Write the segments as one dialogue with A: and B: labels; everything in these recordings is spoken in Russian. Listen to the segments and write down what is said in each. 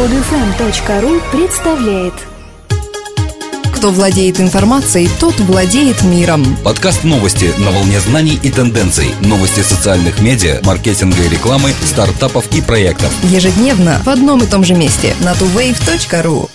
A: Подфм.ру представляет
B: Кто владеет информацией, тот владеет миром.
C: Подкаст новости на волне знаний и тенденций. Новости социальных медиа, маркетинга и рекламы, стартапов и проектов.
B: Ежедневно в одном и том же месте на tuwave.ru.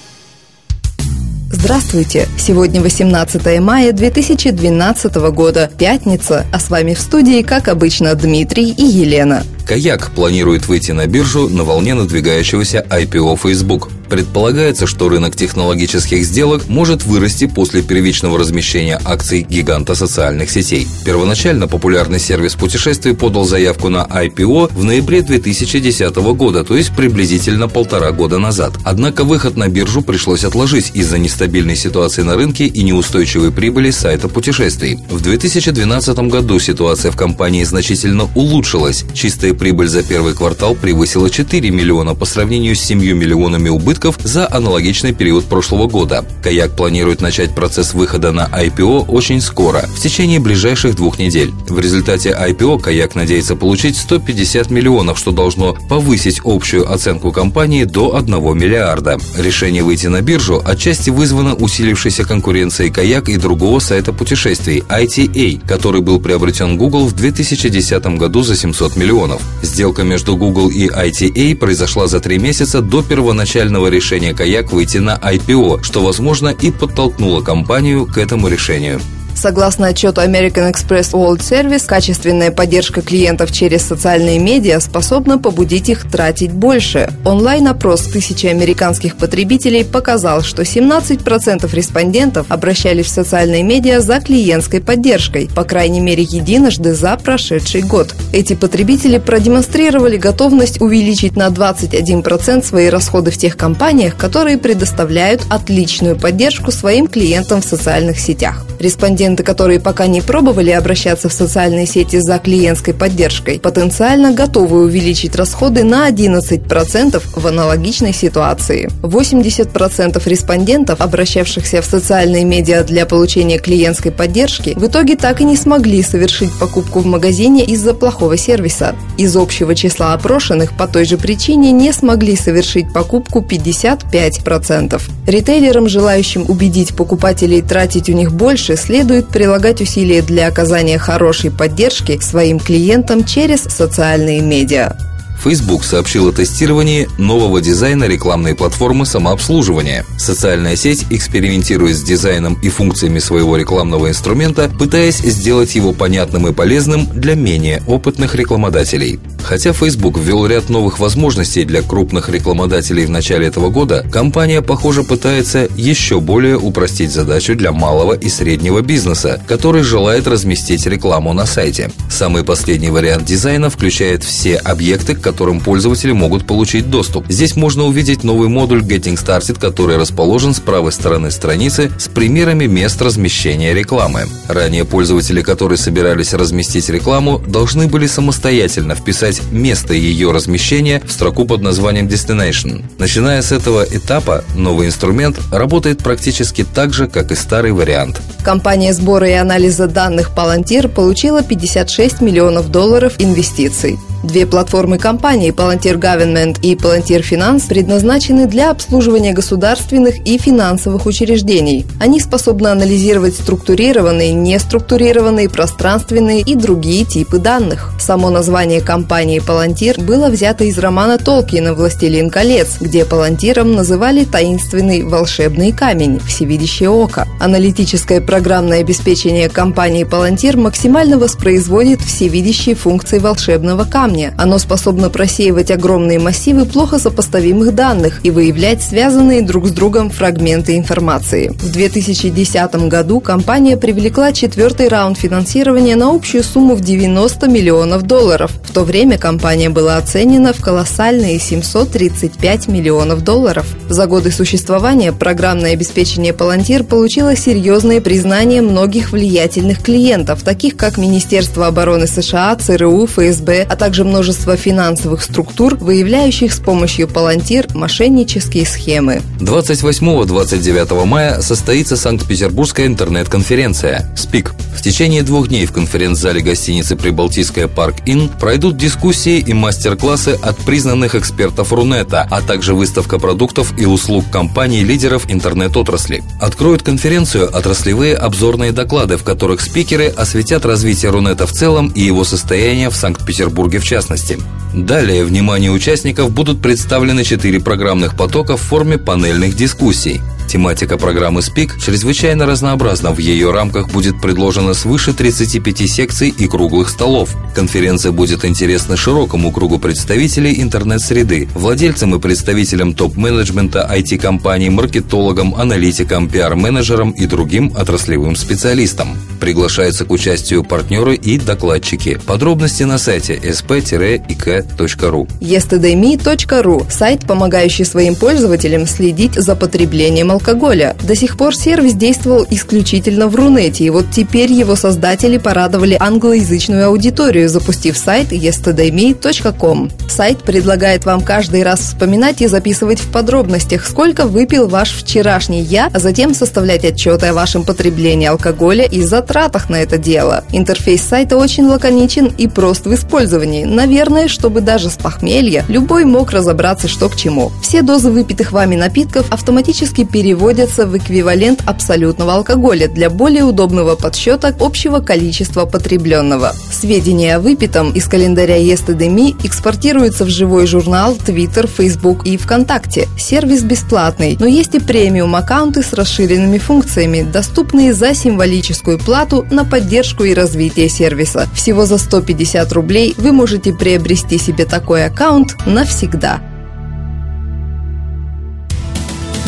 B: Здравствуйте! Сегодня 18 мая 2012 года, пятница, а с вами в студии, как обычно, Дмитрий и Елена.
C: Каяк планирует выйти на биржу на волне надвигающегося IPO Facebook. Предполагается, что рынок технологических сделок может вырасти после первичного размещения акций гиганта социальных сетей. Первоначально популярный сервис путешествий подал заявку на IPO в ноябре 2010 года, то есть приблизительно полтора года назад. Однако выход на биржу пришлось отложить из-за нестабильной ситуации на рынке и неустойчивой прибыли сайта путешествий. В 2012 году ситуация в компании значительно улучшилась. Чистая прибыль за первый квартал превысила 4 миллиона по сравнению с 7 миллионами убытков за аналогичный период прошлого года. Каяк планирует начать процесс выхода на IPO очень скоро, в течение ближайших двух недель. В результате IPO Каяк надеется получить 150 миллионов, что должно повысить общую оценку компании до 1 миллиарда. Решение выйти на биржу отчасти вызвано усилившейся конкуренцией Каяк и другого сайта путешествий ITA, который был приобретен Google в 2010 году за 700 миллионов. Сделка между Google и ITA произошла за три месяца до первоначального решения Каяк выйти на IPO, что, возможно, и подтолкнуло компанию к этому решению.
B: Согласно отчету American Express World Service, качественная поддержка клиентов через социальные медиа способна побудить их тратить больше. Онлайн-опрос тысячи американских потребителей показал, что 17% респондентов обращались в социальные медиа за клиентской поддержкой, по крайней мере единожды за прошедший год. Эти потребители продемонстрировали готовность увеличить на 21% свои расходы в тех компаниях, которые предоставляют отличную поддержку своим клиентам в социальных сетях. Респонденты Клиенты, которые пока не пробовали обращаться в социальные сети за клиентской поддержкой, потенциально готовы увеличить расходы на 11% в аналогичной ситуации. 80% респондентов, обращавшихся в социальные медиа для получения клиентской поддержки, в итоге так и не смогли совершить покупку в магазине из-за плохого сервиса. Из общего числа опрошенных по той же причине не смогли совершить покупку 55%. Ритейлерам, желающим убедить покупателей тратить у них больше, следует следует прилагать усилия для оказания хорошей поддержки своим клиентам через социальные медиа.
C: Facebook сообщил о тестировании нового дизайна рекламной платформы самообслуживания. Социальная сеть экспериментирует с дизайном и функциями своего рекламного инструмента, пытаясь сделать его понятным и полезным для менее опытных рекламодателей. Хотя Facebook ввел ряд новых возможностей для крупных рекламодателей в начале этого года, компания, похоже, пытается еще более упростить задачу для малого и среднего бизнеса, который желает разместить рекламу на сайте. Самый последний вариант дизайна включает все объекты, к которым пользователи могут получить доступ. Здесь можно увидеть новый модуль Getting Started, который расположен с правой стороны страницы с примерами мест размещения рекламы. Ранее пользователи, которые собирались разместить рекламу, должны были самостоятельно вписать место ее размещения в строку под названием Destination. Начиная с этого этапа, новый инструмент работает практически так же, как и старый вариант.
B: Компания сбора и анализа данных Palantir получила 56 миллионов долларов инвестиций. Две платформы компании Palantir Government и Palantir Finance предназначены для обслуживания государственных и финансовых учреждений. Они способны анализировать структурированные, неструктурированные, пространственные и другие типы данных. Само название компании Palantir было взято из романа Толкина «Властелин колец», где Палантиром называли таинственный волшебный камень – всевидящее око. Аналитическое программное обеспечение компании Palantir максимально воспроизводит всевидящие функции волшебного камня, камня. Оно способно просеивать огромные массивы плохо сопоставимых данных и выявлять связанные друг с другом фрагменты информации. В 2010 году компания привлекла четвертый раунд финансирования на общую сумму в 90 миллионов долларов. В то время компания была оценена в колоссальные 735 миллионов долларов. За годы существования программное обеспечение Palantir получило серьезное признание многих влиятельных клиентов, таких как Министерство обороны США, ЦРУ, ФСБ, а также множество финансовых структур, выявляющих с помощью Палантир мошеннические схемы.
C: 28-29 мая состоится Санкт-Петербургская интернет-конференция «СПИК». Течение двух дней в конференц-зале гостиницы «Прибалтийская парк Ин пройдут дискуссии и мастер-классы от признанных экспертов Рунета, а также выставка продуктов и услуг компаний-лидеров интернет-отрасли. Откроют конференцию отраслевые обзорные доклады, в которых спикеры осветят развитие Рунета в целом и его состояние в Санкт-Петербурге в частности. Далее внимание участников будут представлены четыре программных потока в форме панельных дискуссий. Тематика программы СПИК чрезвычайно разнообразна. В ее рамках будет предложено свыше 35 секций и круглых столов. Конференция будет интересна широкому кругу представителей интернет-среды, владельцам и представителям топ-менеджмента IT-компаний, маркетологам, аналитикам, пиар-менеджерам и другим отраслевым специалистам. Приглашаются к участию партнеры и докладчики. Подробности на сайте sp-ik.ru
B: yesterday.me.ru – сайт, помогающий своим пользователям следить за потреблением алкоголя. До сих пор сервис действовал исключительно в Рунете, и вот теперь его создатели порадовали англоязычную аудиторию, запустив сайт yesterdayme.com. Сайт предлагает вам каждый раз вспоминать и записывать в подробностях, сколько выпил ваш вчерашний «я», а затем составлять отчеты о вашем потреблении алкоголя и затратах на это дело. Интерфейс сайта очень лаконичен и прост в использовании. Наверное, чтобы даже с похмелья любой мог разобраться, что к чему. Все дозы выпитых вами напитков автоматически переводятся в эквивалент абсолютного алкоголя для более удобного подсчета общего количества потребленного. Сведения о выпитом из календаря Yesterday.me экспортируются в живой журнал, Twitter, Facebook и ВКонтакте. Сервис бесплатный, но есть и премиум аккаунты с расширенными функциями, доступные за символическую плату на поддержку и развитие сервиса. Всего за 150 рублей вы можете приобрести себе такой аккаунт навсегда.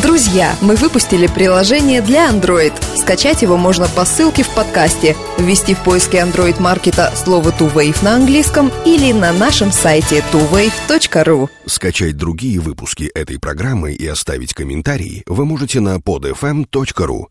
B: Друзья, мы выпустили приложение для Android. Скачать его можно по ссылке в подкасте, ввести в поиске Android маркета слово TwoWave на английском или на нашем сайте twowave.ru.
A: Скачать другие выпуски этой программы и оставить комментарии вы можете на podfm.ru.